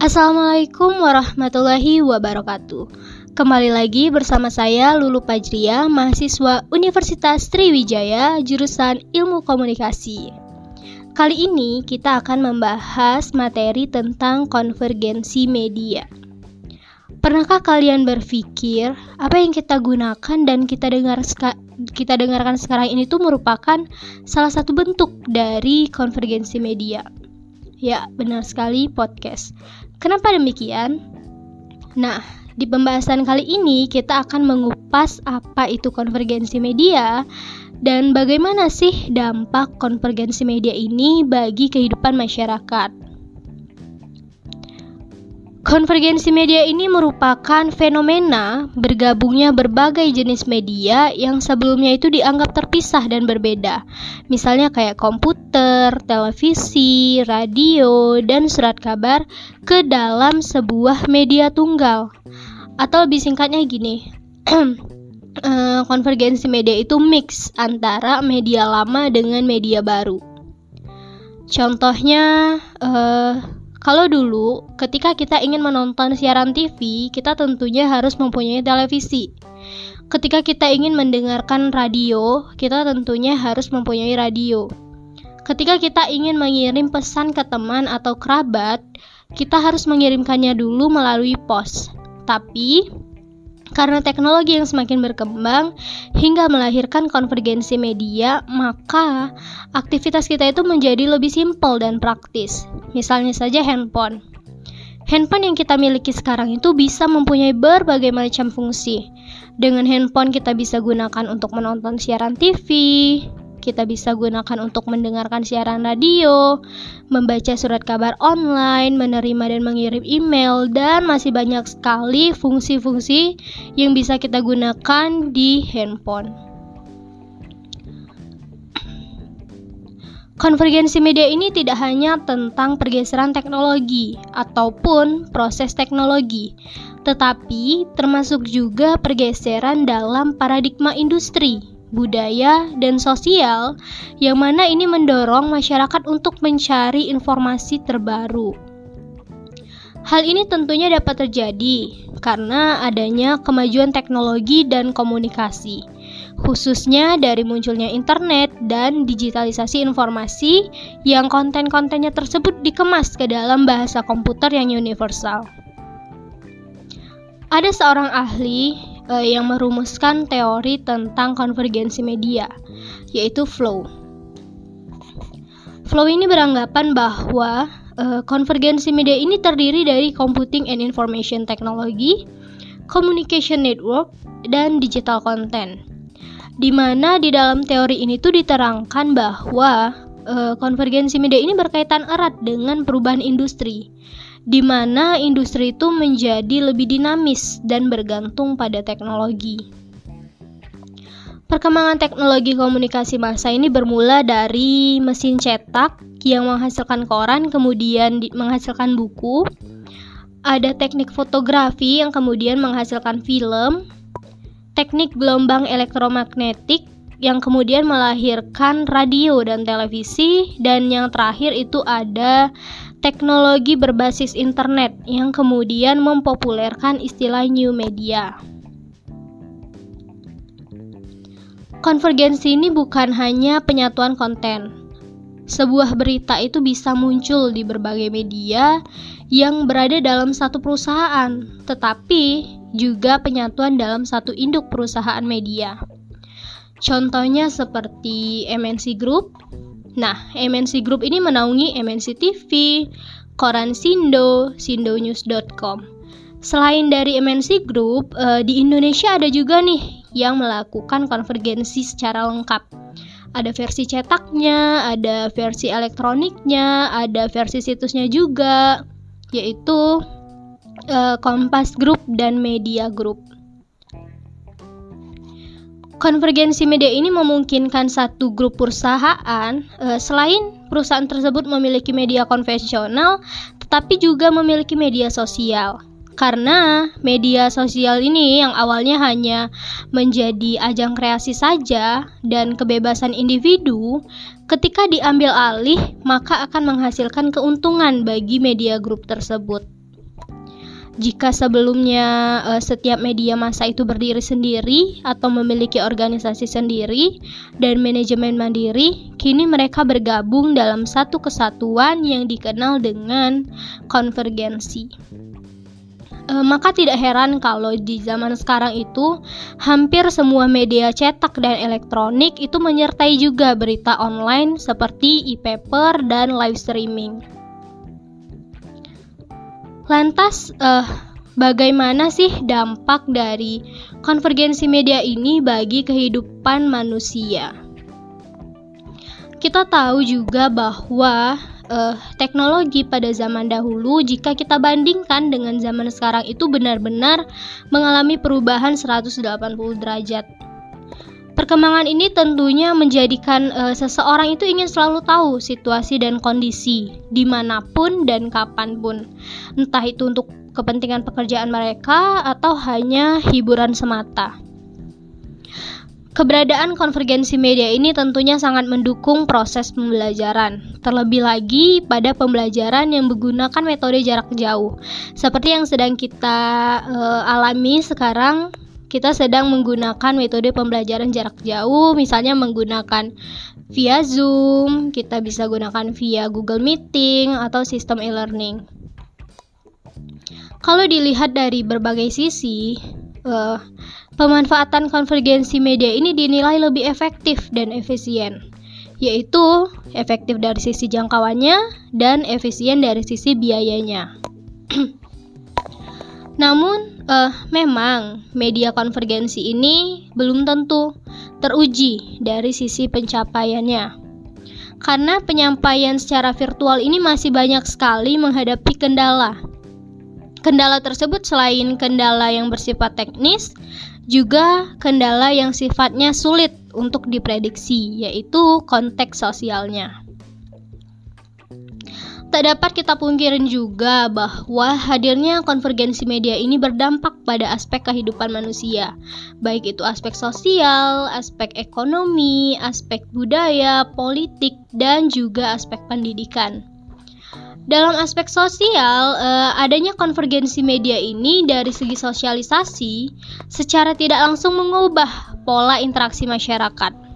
Assalamualaikum warahmatullahi wabarakatuh. Kembali lagi bersama saya Lulu Pajria, mahasiswa Universitas Sriwijaya, jurusan Ilmu Komunikasi. Kali ini kita akan membahas materi tentang konvergensi media. Pernahkah kalian berpikir apa yang kita gunakan dan kita dengar kita dengarkan sekarang ini tuh merupakan salah satu bentuk dari konvergensi media? Ya, benar sekali podcast. Kenapa demikian? Nah, di pembahasan kali ini kita akan mengupas apa itu konvergensi media dan bagaimana sih dampak konvergensi media ini bagi kehidupan masyarakat. Konvergensi media ini merupakan fenomena bergabungnya berbagai jenis media yang sebelumnya itu dianggap terpisah dan berbeda. Misalnya kayak komputer, televisi, radio, dan surat kabar ke dalam sebuah media tunggal. Atau lebih singkatnya gini. Eh, konvergensi media itu mix antara media lama dengan media baru. Contohnya uh, kalau dulu, ketika kita ingin menonton siaran TV, kita tentunya harus mempunyai televisi. Ketika kita ingin mendengarkan radio, kita tentunya harus mempunyai radio. Ketika kita ingin mengirim pesan ke teman atau kerabat, kita harus mengirimkannya dulu melalui pos. Tapi, karena teknologi yang semakin berkembang hingga melahirkan konvergensi media, maka aktivitas kita itu menjadi lebih simpel dan praktis. Misalnya saja handphone. Handphone yang kita miliki sekarang itu bisa mempunyai berbagai macam fungsi. Dengan handphone kita bisa gunakan untuk menonton siaran TV, kita bisa gunakan untuk mendengarkan siaran radio, membaca surat kabar online, menerima dan mengirim email, dan masih banyak sekali fungsi-fungsi yang bisa kita gunakan di handphone. Konvergensi media ini tidak hanya tentang pergeseran teknologi ataupun proses teknologi, tetapi termasuk juga pergeseran dalam paradigma industri budaya, dan sosial, yang mana ini mendorong masyarakat untuk mencari informasi terbaru. Hal ini tentunya dapat terjadi karena adanya kemajuan teknologi dan komunikasi, khususnya dari munculnya internet dan digitalisasi informasi yang konten-kontennya tersebut dikemas ke dalam bahasa komputer yang universal. Ada seorang ahli uh, yang merumuskan teori tentang konvergensi media, yaitu flow. Flow ini beranggapan bahwa uh, konvergensi media ini terdiri dari computing and information technology, communication network, dan digital content. Di mana di dalam teori ini tuh diterangkan bahwa uh, konvergensi media ini berkaitan erat dengan perubahan industri di mana industri itu menjadi lebih dinamis dan bergantung pada teknologi. Perkembangan teknologi komunikasi massa ini bermula dari mesin cetak yang menghasilkan koran, kemudian menghasilkan buku. Ada teknik fotografi yang kemudian menghasilkan film, teknik gelombang elektromagnetik yang kemudian melahirkan radio dan televisi, dan yang terakhir itu ada teknologi berbasis internet yang kemudian mempopulerkan istilah new media. Konvergensi ini bukan hanya penyatuan konten. Sebuah berita itu bisa muncul di berbagai media yang berada dalam satu perusahaan, tetapi juga penyatuan dalam satu induk perusahaan media. Contohnya seperti MNC Group, Nah, MNC Group ini menaungi MNC TV, koran Sindo, sindonews.com. Selain dari MNC Group, eh, di Indonesia ada juga nih yang melakukan konvergensi secara lengkap. Ada versi cetaknya, ada versi elektroniknya, ada versi situsnya juga, yaitu eh, Kompas Group dan Media Group. Konvergensi media ini memungkinkan satu grup perusahaan, e, selain perusahaan tersebut memiliki media konvensional, tetapi juga memiliki media sosial. Karena media sosial ini yang awalnya hanya menjadi ajang kreasi saja dan kebebasan individu, ketika diambil alih maka akan menghasilkan keuntungan bagi media grup tersebut. Jika sebelumnya uh, setiap media massa itu berdiri sendiri atau memiliki organisasi sendiri dan manajemen mandiri, kini mereka bergabung dalam satu kesatuan yang dikenal dengan konvergensi. E, maka tidak heran kalau di zaman sekarang itu hampir semua media cetak dan elektronik itu menyertai juga berita online seperti e-paper dan live streaming. Lantas, uh, bagaimana sih dampak dari konvergensi media ini bagi kehidupan manusia? Kita tahu juga bahwa uh, teknologi pada zaman dahulu, jika kita bandingkan dengan zaman sekarang, itu benar-benar mengalami perubahan 180 derajat Perkembangan ini tentunya menjadikan uh, seseorang itu ingin selalu tahu situasi dan kondisi di mana pun dan kapan pun, entah itu untuk kepentingan pekerjaan mereka atau hanya hiburan semata. Keberadaan konvergensi media ini tentunya sangat mendukung proses pembelajaran, terlebih lagi pada pembelajaran yang menggunakan metode jarak jauh, seperti yang sedang kita uh, alami sekarang kita sedang menggunakan metode pembelajaran jarak jauh, misalnya menggunakan via Zoom, kita bisa gunakan via Google Meeting atau sistem e-learning. Kalau dilihat dari berbagai sisi, uh, pemanfaatan konvergensi media ini dinilai lebih efektif dan efisien, yaitu efektif dari sisi jangkauannya dan efisien dari sisi biayanya. Namun, uh, memang media konvergensi ini belum tentu teruji dari sisi pencapaiannya. Karena penyampaian secara virtual ini masih banyak sekali menghadapi kendala. Kendala tersebut selain kendala yang bersifat teknis, juga kendala yang sifatnya sulit untuk diprediksi, yaitu konteks sosialnya. Tak dapat kita pungkirin juga bahwa hadirnya konvergensi media ini berdampak pada aspek kehidupan manusia, baik itu aspek sosial, aspek ekonomi, aspek budaya, politik, dan juga aspek pendidikan. Dalam aspek sosial, eh, adanya konvergensi media ini dari segi sosialisasi secara tidak langsung mengubah pola interaksi masyarakat.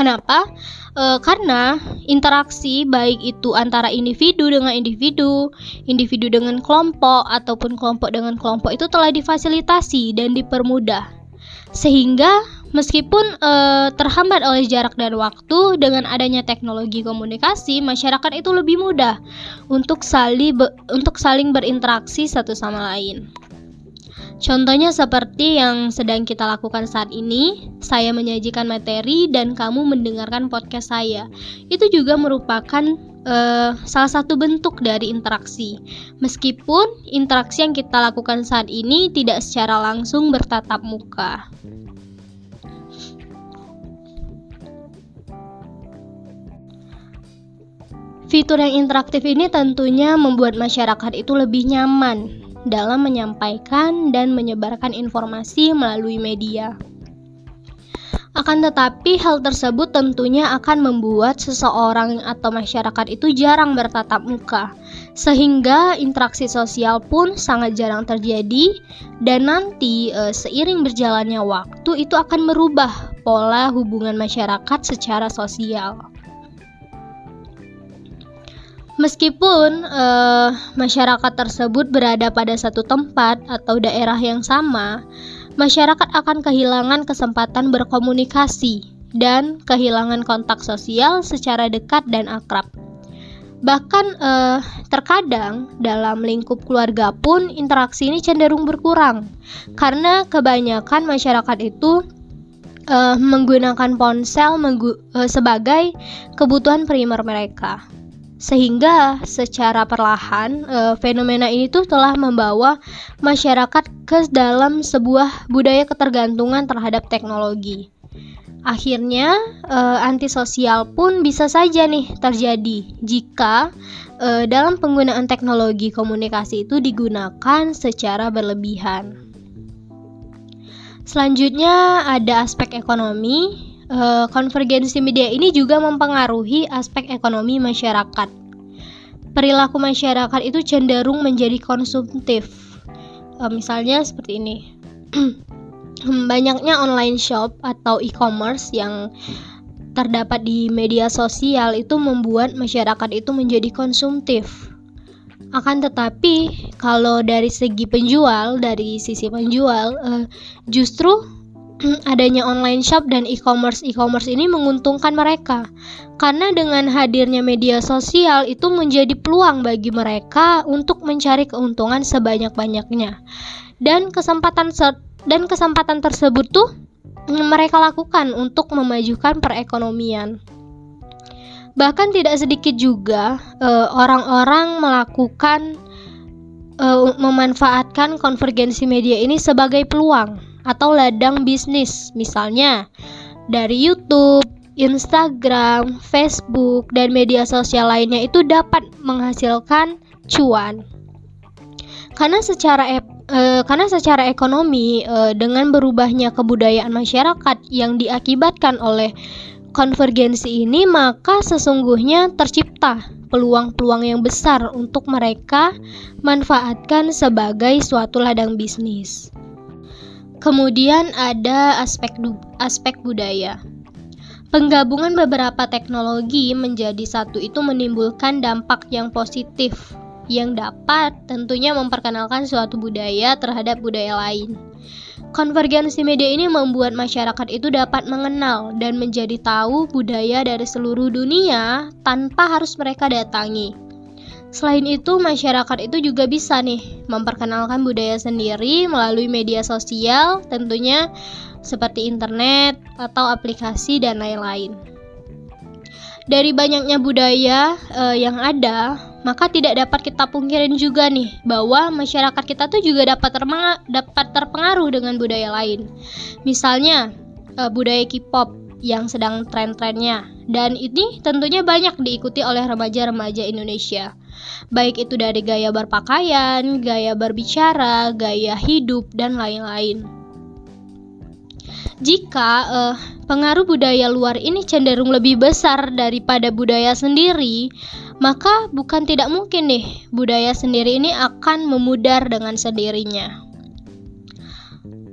Kenapa? e, karena interaksi baik itu antara individu dengan individu, individu dengan kelompok ataupun kelompok dengan kelompok itu telah difasilitasi dan dipermudah. Sehingga meskipun e, terhambat oleh jarak dan waktu dengan adanya teknologi komunikasi, masyarakat itu lebih mudah untuk saling untuk saling berinteraksi satu sama lain. Contohnya seperti yang sedang kita lakukan saat ini, saya menyajikan materi dan kamu mendengarkan podcast saya. Itu juga merupakan uh, salah satu bentuk dari interaksi. Meskipun interaksi yang kita lakukan saat ini tidak secara langsung bertatap muka. Fitur yang interaktif ini tentunya membuat masyarakat itu lebih nyaman dalam menyampaikan dan menyebarkan informasi melalui media. Akan tetapi, hal tersebut tentunya akan membuat seseorang atau masyarakat itu jarang bertatap muka, sehingga interaksi sosial pun sangat jarang terjadi, dan nanti e, seiring berjalannya waktu itu akan merubah pola hubungan masyarakat secara sosial. Meskipun uh, masyarakat tersebut berada pada satu tempat atau daerah yang sama, masyarakat akan kehilangan kesempatan berkomunikasi dan kehilangan kontak sosial secara dekat dan akrab. Bahkan uh, terkadang dalam lingkup keluarga pun interaksi ini cenderung berkurang karena kebanyakan masyarakat itu uh, menggunakan ponsel menggu sebagai kebutuhan primer mereka. Sehingga secara perlahan e, fenomena ini tuh telah membawa masyarakat ke dalam sebuah budaya ketergantungan terhadap teknologi. Akhirnya e, antisosial pun bisa saja nih terjadi jika e, dalam penggunaan teknologi komunikasi itu digunakan secara berlebihan. Selanjutnya ada aspek ekonomi uh, konvergensi media ini juga mempengaruhi aspek ekonomi masyarakat. Perilaku masyarakat itu cenderung menjadi konsumtif uh, misalnya seperti ini. Banyaknya online shop atau e-commerce yang terdapat di media sosial itu membuat masyarakat itu menjadi konsumtif. Akan tetapi, kalau dari segi penjual, dari sisi penjual, uh, justru adanya online shop dan e-commerce. E-commerce ini menguntungkan mereka karena dengan hadirnya media sosial itu menjadi peluang bagi mereka untuk mencari keuntungan sebanyak-banyaknya. Dan kesempatan dan kesempatan tersebut tuh mereka lakukan untuk memajukan perekonomian. Bahkan tidak sedikit juga eh, orang-orang melakukan uh, memanfaatkan konvergensi media ini sebagai peluang atau ladang bisnis, misalnya dari YouTube, Instagram, Facebook, dan media sosial lainnya itu dapat menghasilkan cuan. Karena secara e karena secara ekonomi e dengan berubahnya kebudayaan masyarakat yang diakibatkan oleh konvergensi ini maka sesungguhnya tercipta peluang-peluang yang besar untuk mereka manfaatkan sebagai suatu ladang bisnis. Kemudian ada aspek aspek budaya. Penggabungan beberapa teknologi menjadi satu itu menimbulkan dampak yang positif yang dapat tentunya memperkenalkan suatu budaya terhadap budaya lain. Konvergensi media ini membuat masyarakat itu dapat mengenal dan menjadi tahu budaya dari seluruh dunia tanpa harus mereka datangi. Selain itu, masyarakat itu juga bisa nih memperkenalkan budaya sendiri melalui media sosial, tentunya seperti internet atau aplikasi dan lain-lain. Dari banyaknya budaya uh, yang ada, maka tidak dapat kita pungkirin juga nih bahwa masyarakat kita tuh juga dapat dapat terpengaruh dengan budaya lain. Misalnya uh, budaya K-pop yang sedang tren-trennya dan ini tentunya banyak diikuti oleh remaja-remaja Indonesia baik itu dari gaya berpakaian, gaya berbicara, gaya hidup, dan lain-lain. Jika uh, pengaruh budaya luar ini cenderung lebih besar daripada budaya sendiri, maka bukan tidak mungkin nih budaya sendiri ini akan memudar dengan sendirinya.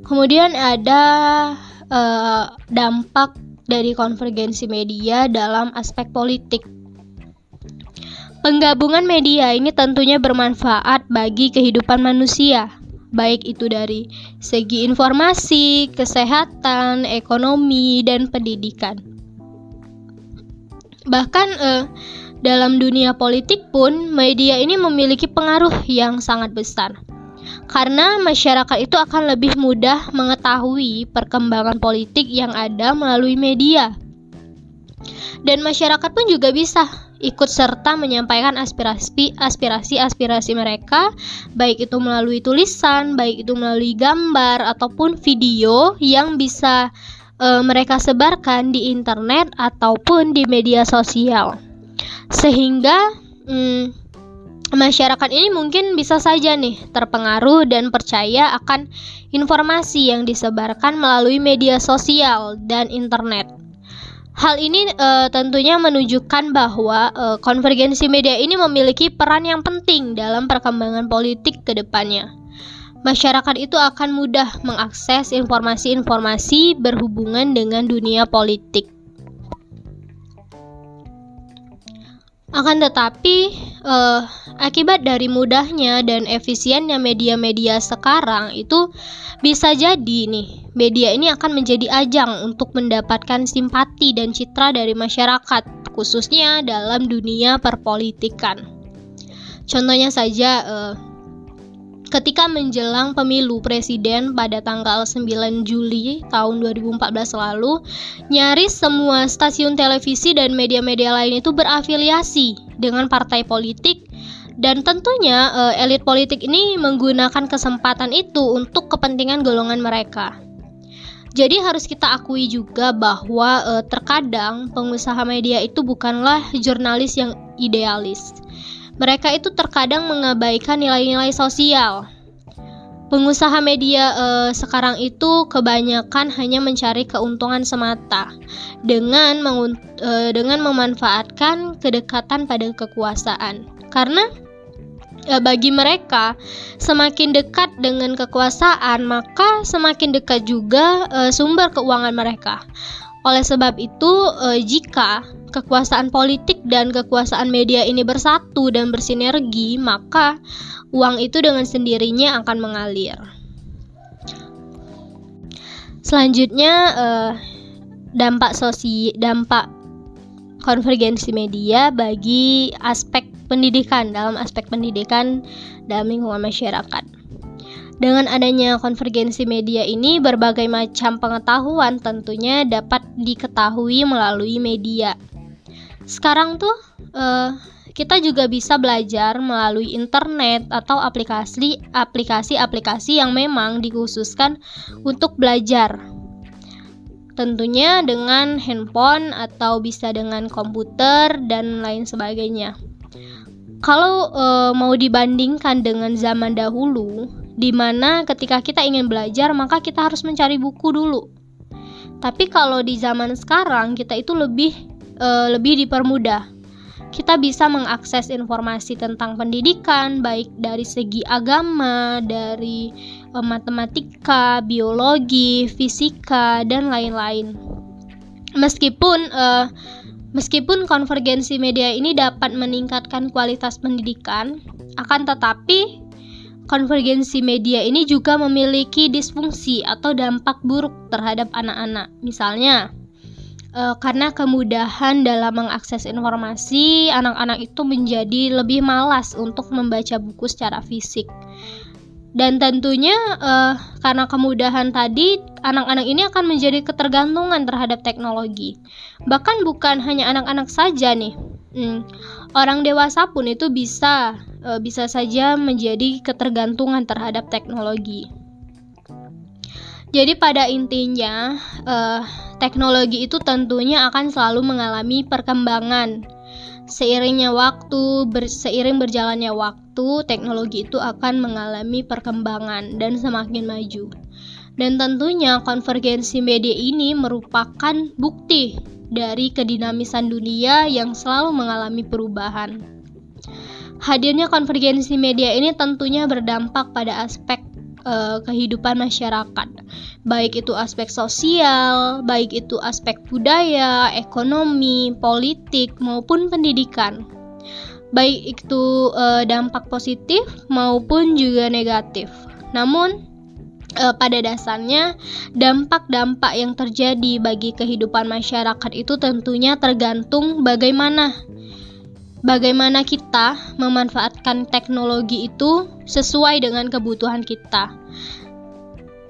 Kemudian ada uh, dampak dari konvergensi media dalam aspek politik. Penggabungan media ini tentunya bermanfaat bagi kehidupan manusia, baik itu dari segi informasi, kesehatan, ekonomi, dan pendidikan. Bahkan eh, dalam dunia politik pun media ini memiliki pengaruh yang sangat besar. Karena masyarakat itu akan lebih mudah mengetahui perkembangan politik yang ada melalui media. Dan masyarakat pun juga bisa ikut serta menyampaikan aspirasi aspirasi aspirasi mereka baik itu melalui tulisan, baik itu melalui gambar ataupun video yang bisa e, mereka sebarkan di internet ataupun di media sosial. Sehingga mm, masyarakat ini mungkin bisa saja nih terpengaruh dan percaya akan informasi yang disebarkan melalui media sosial dan internet. Hal ini uh, tentunya menunjukkan bahwa uh, konvergensi media ini memiliki peran yang penting dalam perkembangan politik ke depannya. Masyarakat itu akan mudah mengakses informasi-informasi berhubungan dengan dunia politik. Akan tetapi, uh, akibat dari mudahnya dan efisiennya media-media sekarang itu bisa jadi nih media ini akan menjadi ajang untuk mendapatkan simpati dan citra dari masyarakat, khususnya dalam dunia perpolitikan. Contohnya saja, eh, ketika menjelang pemilu presiden pada tanggal 9 Juli tahun 2014 lalu, nyaris semua stasiun televisi dan media-media lain itu berafiliasi dengan partai politik dan tentunya uh, elit politik ini menggunakan kesempatan itu untuk kepentingan golongan mereka. Jadi harus kita akui juga bahwa uh, terkadang pengusaha media itu bukanlah jurnalis yang idealis. Mereka itu terkadang mengabaikan nilai-nilai sosial. Pengusaha media uh, sekarang itu kebanyakan hanya mencari keuntungan semata dengan uh, dengan memanfaatkan kedekatan pada kekuasaan. Karena e, bagi mereka semakin dekat dengan kekuasaan maka semakin dekat juga e, sumber keuangan mereka. Oleh sebab itu, e, jika kekuasaan politik dan kekuasaan media ini bersatu dan bersinergi, maka uang itu dengan sendirinya akan mengalir. Selanjutnya, e, dampak sosial, dampak konvergensi media bagi aspek pendidikan dalam aspek pendidikan dalam lingkungan masyarakat. Dengan adanya konvergensi media ini, berbagai macam pengetahuan tentunya dapat diketahui melalui media. Sekarang tuh uh, kita juga bisa belajar melalui internet atau aplikasi aplikasi-aplikasi yang memang dikhususkan untuk belajar. Tentunya dengan handphone atau bisa dengan komputer dan lain sebagainya kalau uh, mau dibandingkan dengan zaman dahulu, di mana ketika kita ingin belajar maka kita harus mencari buku dulu. Tapi kalau di zaman sekarang kita itu lebih uh, lebih dipermudah. Kita bisa mengakses informasi tentang pendidikan baik dari segi agama, dari uh, matematika, biologi, fisika dan lain-lain. Meskipun uh, Meskipun konvergensi media ini dapat meningkatkan kualitas pendidikan, akan tetapi konvergensi media ini juga memiliki disfungsi atau dampak buruk terhadap anak-anak. Misalnya, e, karena kemudahan dalam mengakses informasi, anak-anak itu menjadi lebih malas untuk membaca buku secara fisik. Dan tentunya uh, karena kemudahan tadi, anak-anak ini akan menjadi ketergantungan terhadap teknologi. Bahkan bukan hanya anak-anak saja nih, hmm, orang dewasa pun itu bisa uh, bisa saja menjadi ketergantungan terhadap teknologi. Jadi pada intinya, uh, teknologi itu tentunya akan selalu mengalami perkembangan Seiringnya waktu, ber, seiring berjalannya waktu, teknologi itu akan mengalami perkembangan dan semakin maju. Dan tentunya konvergensi media ini merupakan bukti dari kedinamisan dunia yang selalu mengalami perubahan. Hadirnya konvergensi media ini tentunya berdampak pada aspek uh, kehidupan masyarakat, baik itu aspek sosial, baik itu aspek budaya, ekonomi, politik, maupun pendidikan. Baik itu uh, dampak positif maupun juga negatif. Namun, uh, pada dasarnya dampak-dampak yang terjadi bagi kehidupan masyarakat itu tentunya tergantung bagaimana bagaimana kita memanfaatkan teknologi itu sesuai dengan kebutuhan kita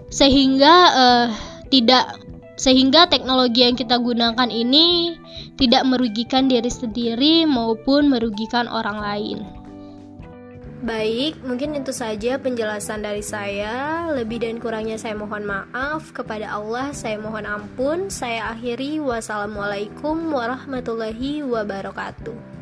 sehingga uh, tidak sehingga teknologi yang kita gunakan ini tidak merugikan diri sendiri maupun merugikan orang lain. Baik, mungkin itu saja penjelasan dari saya. Lebih dan kurangnya saya mohon maaf. Kepada Allah saya mohon ampun. Saya akhiri. Wassalamualaikum warahmatullahi wabarakatuh.